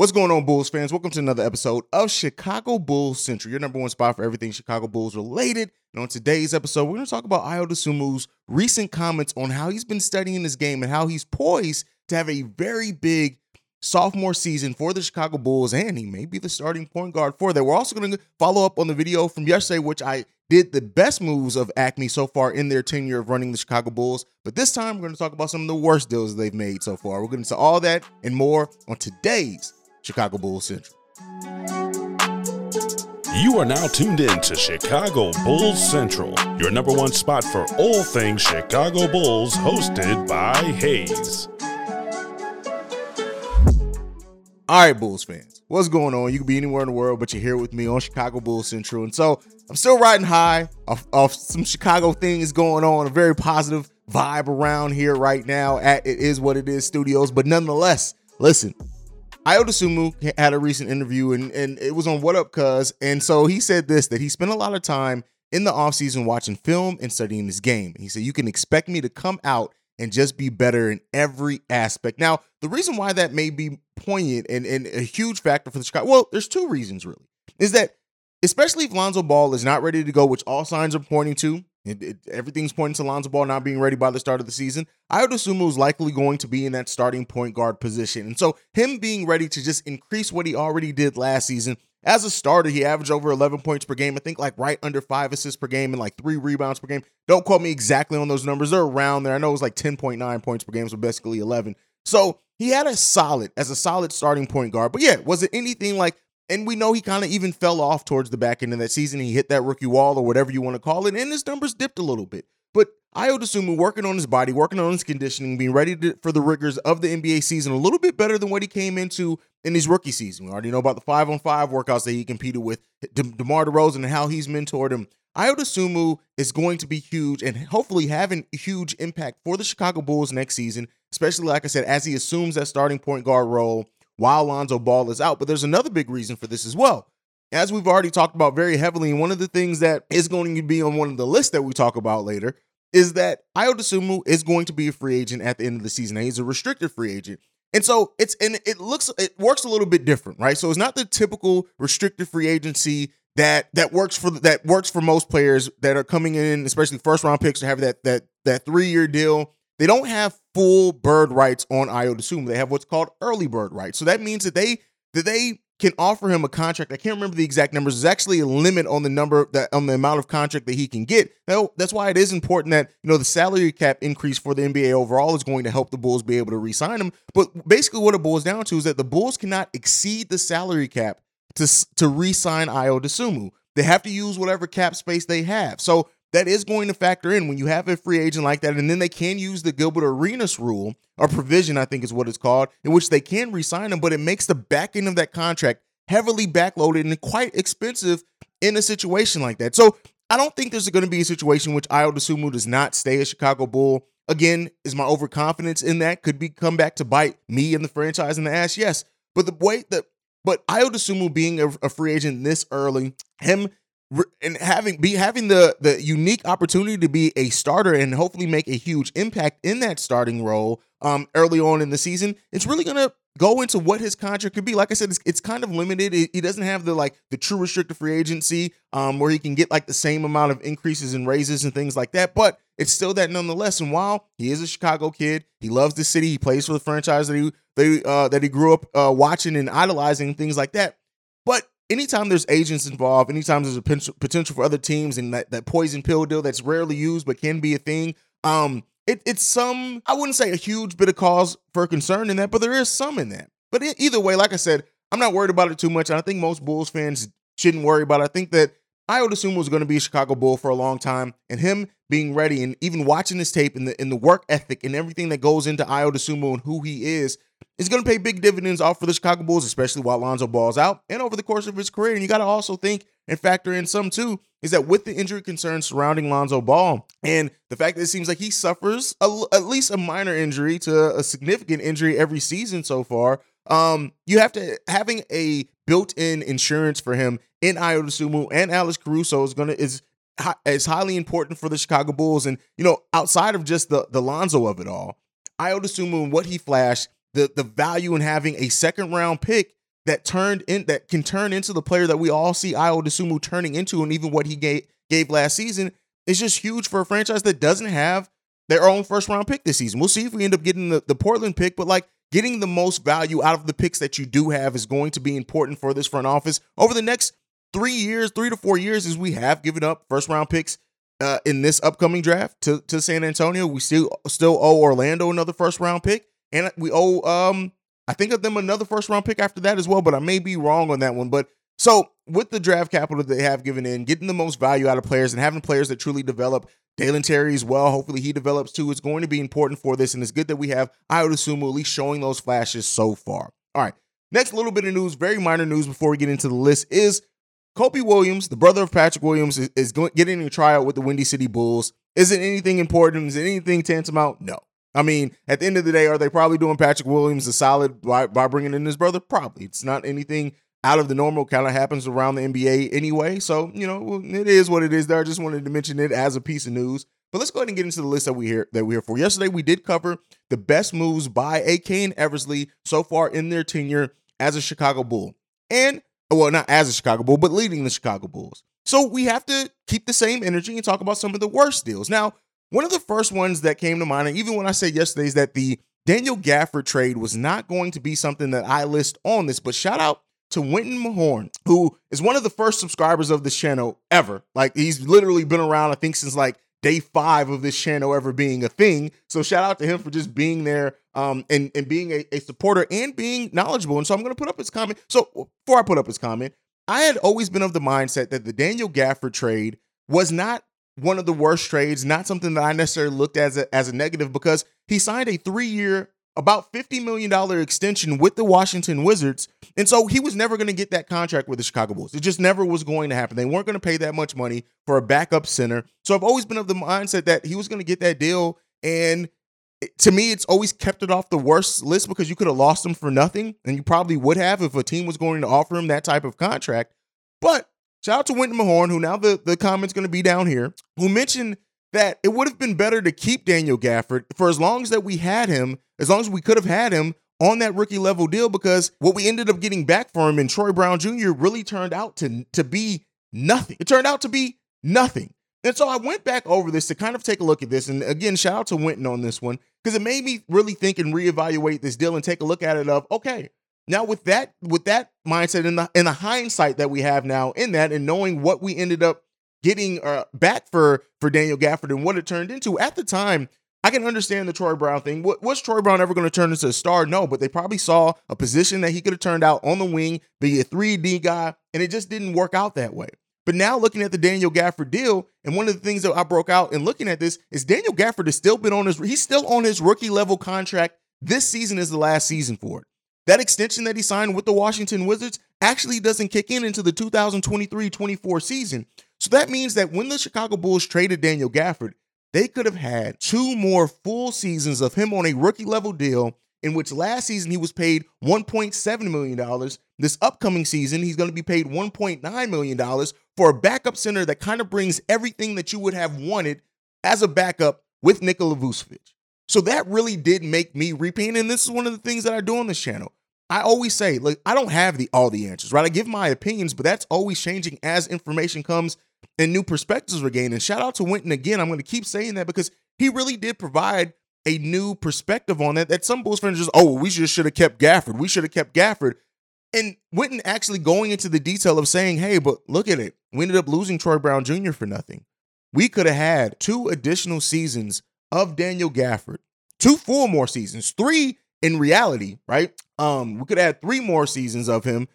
What's going on, Bulls fans? Welcome to another episode of Chicago Bulls Central, your number one spot for everything Chicago Bulls related. And on today's episode, we're going to talk about Ayo Dosunmu's recent comments on how he's been studying this game and how he's poised to have a very big sophomore season for the Chicago Bulls, and he may be the starting point guard for that. We're also going to follow up on the video from yesterday, which I did the best moves of AKME so far in their tenure of running the Chicago Bulls. But this time, we're going to talk about some of the worst deals they've made so far. We're going to into all that and more on today's Chicago Bulls Central. You are now tuned in to Chicago Bulls Central, your number one spot for all things Chicago Bulls, hosted by Hayes. All right, Bulls fans, what's going on? You can be anywhere in the world, but you're here with me on Chicago Bulls Central. And so I'm still riding high off, off some Chicago things going on, a very positive vibe around here right now at It Is What It Is Studios. But nonetheless, listen, Ayo Dosunmu had a recent interview and, and it was on What Up Cuz. And so he said this that he spent a lot of time in the offseason watching film and studying this game. He said, You can expect me to come out and just be better in every aspect. Now, the reason why that may be poignant and, and a huge factor for the Chicago, well, there's two reasons really. Is that especially if Lonzo Ball is not ready to go, which all signs are pointing to, it, it, everything's pointing to Lonzo Ball not being ready by the start of the season. Ayo Dosunmu is likely going to be in that starting point guard position. And so him being ready to just increase what he already did last season. As a starter, he averaged over 11 points per game. I think like right under five assists per game and like three rebounds per game. Don't quote me exactly on those numbers. They're around there. I know it was like 10.9 points per game, so basically 11. So he had a solid, as a solid starting point guard. But yeah, was it anything like and we know he kind of even fell off towards the back end of that season. He hit that rookie wall or whatever you want to call it, and his numbers dipped a little bit. But Ayo Dosunmu working on his body, working on his conditioning, being ready to, for the rigors of the NBA season a little bit better than what he came into in his rookie season. We already know about the five on five workouts that he competed with De- DeMar DeRozan and how he's mentored him. Ayo Dosunmu is going to be huge and hopefully having a huge impact for the Chicago Bulls next season, especially like I said, as he assumes that starting point guard role while Lonzo Ball is out. But there's another big reason for this as well. As we've already talked about very heavily, and one of the things that is going to be on one of the lists that we talk about later is that Ayo Dosunmu is going to be a free agent at the end of the season. He's a restricted free agent. And so it's and it looks it works a little bit different, right? So it's not the typical restricted free agency that that works for that works for most players that are coming in, especially first round picks, to have that that that three year deal they don't have full bird rights on Ayo Dosunmu. They have what's called early bird rights. So that means that they that they can offer him a contract. I can't remember the exact numbers. There's actually a limit on the number that on the amount of contract that he can get. Now, that's why it is important that you know the salary cap increase for the NBA overall is going to help the Bulls be able to re-sign him. But basically, what it boils down to is that the Bulls cannot exceed the salary cap to to re-sign Ayo Dosunmu. They have to use whatever cap space they have. So that is going to factor in when you have a free agent like that. And then they can use the Gilbert Arenas rule or provision, I think is what it's called, in which they can resign them, but it makes the back end of that contract heavily backloaded and quite expensive in a situation like that. So I don't think there's going to be a situation which Ayo Dosunmu does not stay a Chicago Bull. Again, is my overconfidence in that could be come back to bite me and the franchise in the ass? Yes. But the way that but Ayo Dosunmu being a, a free agent this early, him and having be having the the unique opportunity to be a starter and hopefully make a huge impact in that starting role um early on in the season it's really gonna go into what his contract could be. Like i said it's, it's kind of limited. It, he doesn't have the like the true restricted free agency um where he can get like the same amount of increases and raises and things like that but it's still that nonetheless. And while he is a chicago kid he loves the city he plays for the franchise that he they uh that he grew up uh watching and idolizing things like that but anytime there's agents involved, anytime there's a potential for other teams and that, that poison pill deal that's rarely used but can be a thing, um, it, it's some, I wouldn't say a huge bit of cause for concern in that, but there is some in that. But either way, like I said, I'm not worried about it too much. And I think most Bulls fans shouldn't worry about it. I think that Ayo Dosunmu was going to be a Chicago Bull for a long time, and him being ready and even watching this tape and the in the work ethic and everything that goes into Ayo Dosunmu and who he is is going to pay big dividends off for the Chicago Bulls, especially while Lonzo Ball's out and over the course of his career. And you got to also think and factor in some too is that with the injury concerns surrounding Lonzo Ball and the fact that it seems like he suffers a, at least a minor injury to a significant injury every season so far, um, you have to having a built-in insurance for him in Ayo Dosunmu and Alex Caruso is gonna is is highly important for the Chicago Bulls. And you know, outside of just the the Lonzo of it all, Ayo Dosunmu and what he flashed, the the value in having a second round pick that turned in that can turn into the player that we all see Ayo Dosunmu turning into, and even what he gave gave last season is just huge for a franchise that doesn't have their own first round pick this season. We'll see if we end up getting the, the Portland pick, but like getting the most value out of the picks that you do have is going to be important for this front office over the next three years, three to four years, as we have given up first round picks uh, in this upcoming draft to, to San Antonio. We still still owe Orlando another first round pick, and we owe um I think of them another first round pick after that as well. But I may be wrong on that one. But so with the draft capital that they have given in, getting the most value out of players and having players that truly develop. Dalen Terry as well. Hopefully he develops too. It's going to be important for this, and it's good that we have Ayo Dosunmu at least showing those flashes so far. All right. Next little bit of news, very minor news before we get into the list is Kobe Williams, the brother of Patrick Williams, is, is going, getting a tryout with the Windy City Bulls. Is it anything important? Is it anything tantamount? No. I mean, at the end of the day, are they probably doing Patrick Williams a solid by, by bringing in his brother? Probably. It's not anything out of the normal. Kind of happens around the NBA anyway. So you know, it is what it is. There, I just wanted to mention it as a piece of news. But let's go ahead and get into the list that we here that we're here for. Yesterday, we did cover the best moves by AK and Eversley so far in their tenure as a Chicago Bull, and well, not as a Chicago Bull, but leading the Chicago Bulls. So we have to keep the same energy and talk about some of the worst deals. Now, one of the first ones that came to mind, and even when I said yesterday, is that the Daniel Gafford trade was not going to be something that I list on this, but shout out to Winton Mahorn, who is one of the first subscribers of this channel ever. Like he's literally been around, I think, since like day five of this channel ever being a thing. So shout out to him for just being there um, and, and being a, a supporter and being knowledgeable. And so I'm going to put up his comment. So before I put up his comment, I had always been of the mindset that the Daniel Gafford trade was not one of the worst trades, not something that I necessarily looked as a, as a negative because he signed a three year, about $50 million extension with the Washington Wizards. And so he was never going to get that contract with the Chicago Bulls. It just never was going to happen. They weren't going to pay that much money for a backup center. So I've always been of the mindset that he was going to get that deal. And to me, it's always kept it off the worst list because you could have lost him for nothing, and you probably would have if a team was going to offer him that type of contract. But shout out to Winton Mahorn, who now the, the comment's going to be down here, who mentioned that it would have been better to keep Daniel Gafford for as long as that we had him, as long as we could have had him on that rookie level deal, because what we ended up getting back for him in Troy Brown Jr. really turned out to, to be nothing. It turned out to be nothing. And so I went back over this to kind of take a look at this. And again, shout out to Winton on this one because it made me really think and reevaluate this deal and take a look at it of okay, now with that with that mindset in the in the hindsight that we have now in that and knowing what we ended up getting uh, back for for Daniel Gafford and what it turned into at the time. I can understand the Troy Brown thing. What, was Troy Brown ever going to turn into a star? No, but they probably saw a position that he could have turned out on the wing, be a 3D guy, and it just didn't work out that way. But now looking at the Daniel Gafford deal, and one of the things that I broke out in looking at this is Daniel Gafford has still been on his he's still on his rookie level contract. This season is the last season for it. That extension that he signed with the Washington Wizards actually doesn't kick in into the 2023-24 season. So that means that when the Chicago Bulls traded Daniel Gafford, they could have had two more full seasons of him on a rookie level deal in which last season he was paid $1.7 million. This upcoming season, he's going to be paid $1.9 million for a backup center that kind of brings everything that you would have wanted as a backup with Nikola Vucevic. So that really did make me repaint. And this is one of the things that I do on this channel. I always say, like, I don't have the all the answers, right? I give my opinions, but that's always changing as information comes and new perspectives are gained. And shout out to Winton again. I'm going to keep saying that because he really did provide a new perspective on that. That some Bulls fans just, oh, we just should have kept Gafford. We should have kept Gafford. And Winton actually going into the detail of saying, hey, but look at it. We ended up losing Troy Brown Jr. for nothing. We could have had two additional seasons of Daniel Gafford, two full more seasons, three in reality, right? Um, we could add three more seasons of him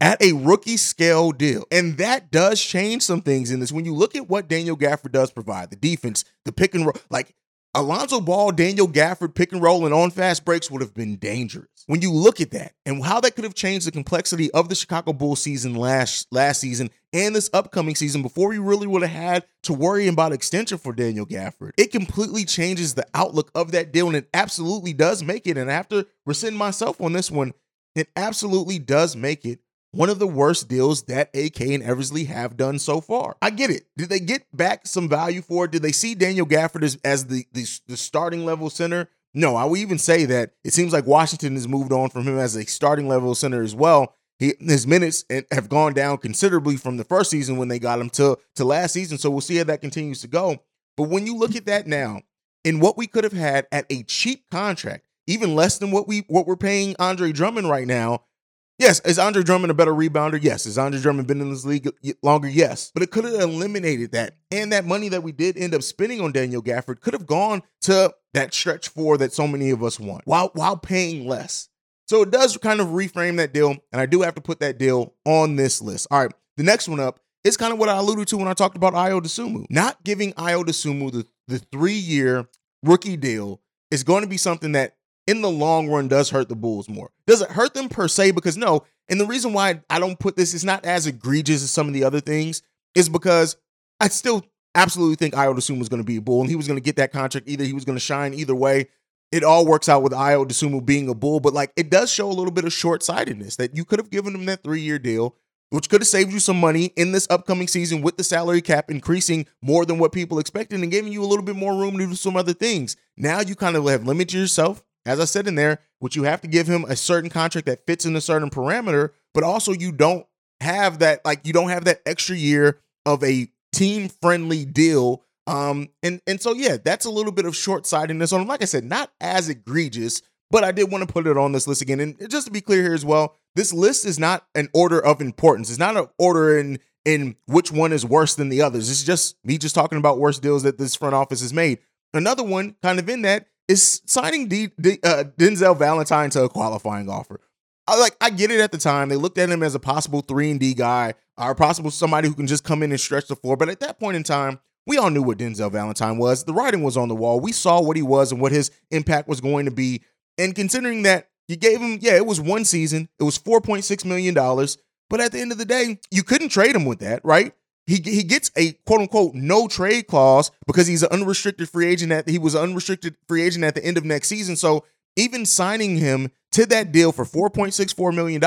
at a rookie scale deal. And that does change some things in this. When you look at what Daniel Gafford does provide, the defense, the pick and roll, like Alonzo Ball, Daniel Gafford, pick and roll, and on fast breaks would have been dangerous. When you look at that and how that could have changed the complexity of the Chicago Bulls season last last season and this upcoming season before we really would have had to worry about extension for Daniel Gafford, it completely changes the outlook of that deal and it absolutely does make it. And have to rescind myself on this one. It absolutely does make it one of the worst deals that AK and Eversley have done so far. I get it. Did they get back some value for it? Did they see Daniel Gafford as, as the, the, the starting level center? No, I would even say that it seems like Washington has moved on from him as a starting level center as well. He, his minutes have gone down considerably from the first season when they got him to, to last season. So we'll see how that continues to go. But when you look at that now, in what we could have had at a cheap contract, even less than what we what we're paying Andre Drummond right now, Yes, is Andre Drummond a better rebounder? Yes. Is Andre Drummond been in this league longer? Yes. But it could have eliminated that. And that money that we did end up spending on Daniel Gafford could have gone to that stretch four that so many of us want while while paying less. So it does kind of reframe that deal. And I do have to put that deal on this list. All right. The next one up is kind of what I alluded to when I talked about Ayo Dosunmu. Not giving Ayo Dosunmu the, the three-year rookie deal is going to be something that in the long run does hurt the Bulls more. Does it hurt them per se? Because no, and the reason why I don't put this is not as egregious as some of the other things is because I still absolutely think Ayo Dosunmu was going to be a Bull and he was going to get that contract. Either he was going to shine either way. It all works out with Ayo Dosunmu being a Bull, but like it does show a little bit of short sightedness that you could have given him that three year deal which could have saved you some money in this upcoming season with the salary cap increasing more than what people expected and giving you a little bit more room to do some other things. Now you kind of have limited yourself as I said in there, which you have to give him a certain contract that fits in a certain parameter, but also you don't have that, like you don't have that extra year of a team friendly deal. Um, and and so yeah, that's a little bit of short sightedness on him. Like I said, not as egregious, but I did want to put it on this list again. And just to be clear here as well, this list is not an order of importance. It's not an order in in which one is worse than the others. It's just me just talking about worst deals that this front office has made. Another one, kind of in that, is signing D, D, uh, Denzel Valentine to a qualifying offer. I like I get it at the time. They looked at him as a possible 3 and D guy, or possible somebody who can just come in and stretch the floor, but at that point in time, we all knew what Denzel Valentine was. The writing was on the wall. We saw what he was and what his impact was going to be. And considering that you gave him, yeah, it was one season, it was $4.6 million. But at the end of the day, you couldn't trade him with that, right? He he gets a quote unquote no trade clause because he's an unrestricted free agent at he was an unrestricted free agent at the end of next season. So even signing him to that deal for $4.64 million,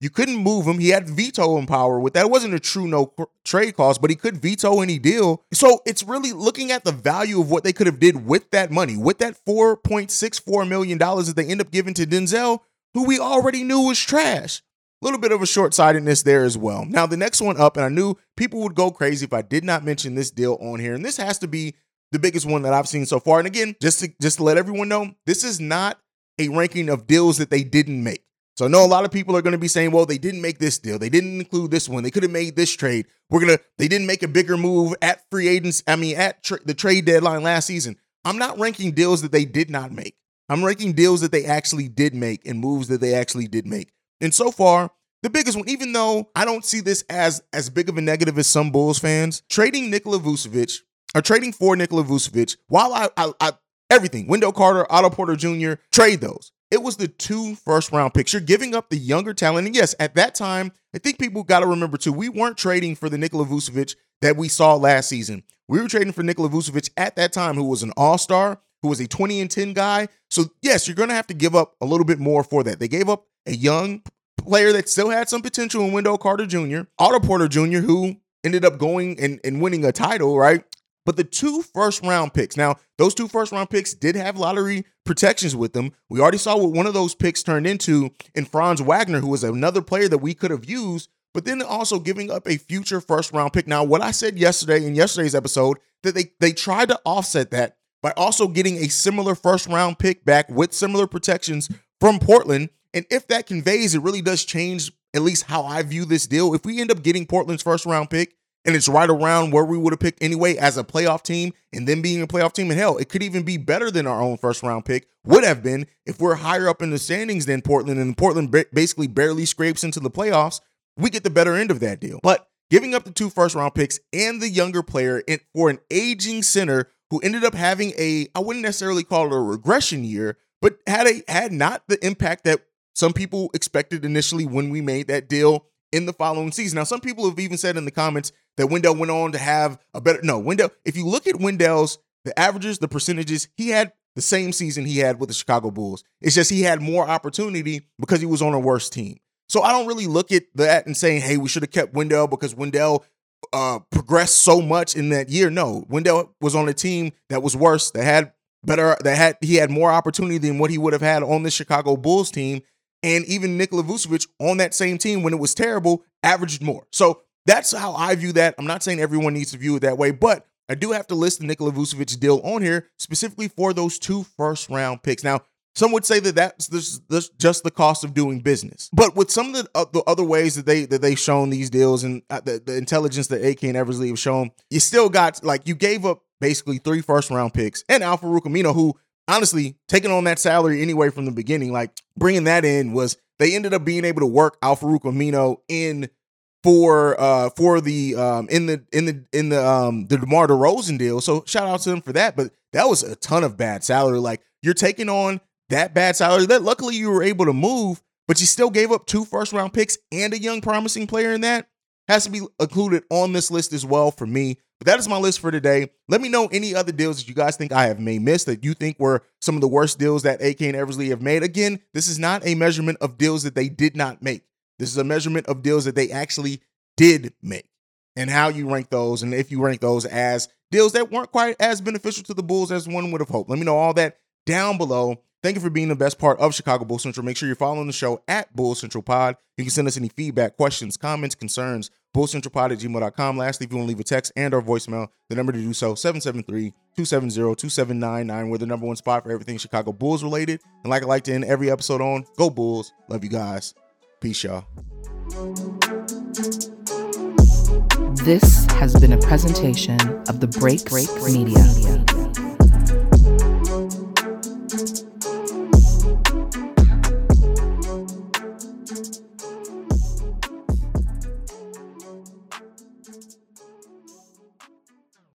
you couldn't move him. He had veto power with that. It wasn't a true no trade clause, but he could veto any deal. So it's really looking at the value of what they could have did with that money, with that $4.64 million that they end up giving to Denzel, who we already knew was trash little bit of a short sightedness there as well. Now, the next one up, and I knew people would go crazy if I did not mention this deal on here, and this has to be the biggest one that I've seen so far. And again, just to just to let everyone know, this is not a ranking of deals that they didn't make. So I know a lot of people are going to be saying, well, they didn't make this deal. They didn't include this one. They could have made this trade. We're to, they didn't make a bigger move at free agents. I mean, at tra- the trade deadline last season. I'm not ranking deals that they did not make. I'm ranking deals that they actually did make and moves that they actually did make. And so far, the biggest one, even though I don't see this as as big of a negative as some Bulls fans, trading Nikola Vucevic or trading for Nikola Vucevic, while I, I, I everything, Wendell Carter, Otto Porter Jr., trade those. It was the two first round picks. You're giving up the younger talent. And yes, at that time, I think people got to remember too, we weren't trading for the Nikola Vucevic that we saw last season. We were trading for Nikola Vucevic at that time, who was an all star, who was a 20 and 10 guy. So, yes, you're going to have to give up a little bit more for that. They gave up a young player that still had some potential in Wendell Carter Jr., Otto Porter Jr., who ended up going and, and winning a title, right? But the two first round picks, now, those two first round picks did have lottery protections with them. We already saw what one of those picks turned into in Franz Wagner, who was another player that we could have used, but then also giving up a future first round pick. Now, what I said yesterday in yesterday's episode, that they, they tried to offset that by also getting a similar first round pick back with similar protections from Portland and if that conveys, it really does change at least how I view this deal. If we end up getting Portland's first round pick and it's right around where we would have picked anyway as a playoff team and then being a playoff team, and hell, it could even be better than our own first round pick would have been if we're higher up in the standings than Portland and Portland basically barely scrapes into the playoffs, we get the better end of that deal. But giving up the two first round picks and the younger player for an aging center who ended up having a I wouldn't necessarily call it a regression year, but had a had not the impact that some people expected initially when we made that deal in the following season. Now, some people have even said in the comments that Wendell went on to have a better. No, Wendell, if you look at Wendell's, the averages, the percentages, he had the same season he had with the Chicago Bulls. It's just he had more opportunity because he was on a worse team. So I don't really look at that and saying, hey, we should have kept Wendell because Wendell uh, progressed so much in that year. No, Wendell was on a team that was worse, that had better, that had he had more opportunity than what he would have had on the Chicago Bulls team. And even Nikola Vucevic on that same team when it was terrible averaged more. So that's how I view that. I'm not saying everyone needs to view it that way, but I do have to list the Nikola Vucevic deal on here specifically for those two first round picks. Now, some would say that that's just the cost of doing business. But with some of the, uh, the other ways that they that they've shown these deals and uh, the, the intelligence that AK and Eversley have shown, you still got like you gave up basically three first round picks and Al-Farouq Aminu, who honestly taking on that salary anyway from the beginning, like bringing that in was they ended up being able to work Al-Farouq Aminu in for uh for the um in the in the in the um the DeMar DeRozan deal. So shout out to them for that. But that was a ton of bad salary. Like you're taking on that bad salary that luckily you were able to move, but you still gave up two first round picks and a young promising player in that. Has to be included on this list as well for me. But that is my list for today. Let me know any other deals that you guys think I have may miss that you think were some of the worst deals that AK and Eversley have made. Again, this is not a measurement of deals that they did not make. This is a measurement of deals that they actually did make and how you rank those and if you rank those as deals that weren't quite as beneficial to the Bulls as one would have hoped. Let me know all that down below. Thank you for being the best part of Chicago Bull Central. Make sure you're following the show at Bull Central Pod. You can send us any feedback, questions, comments, concerns, bullcentralpod at gmail.com. Lastly, if you want to leave a text and or voicemail, the number to do so, 773-270-2799. We're the number one spot for everything Chicago Bulls related. And like I like to end every episode on, go Bulls. Love you guys. Peace, y'all. This has been a presentation of the Break Break Media.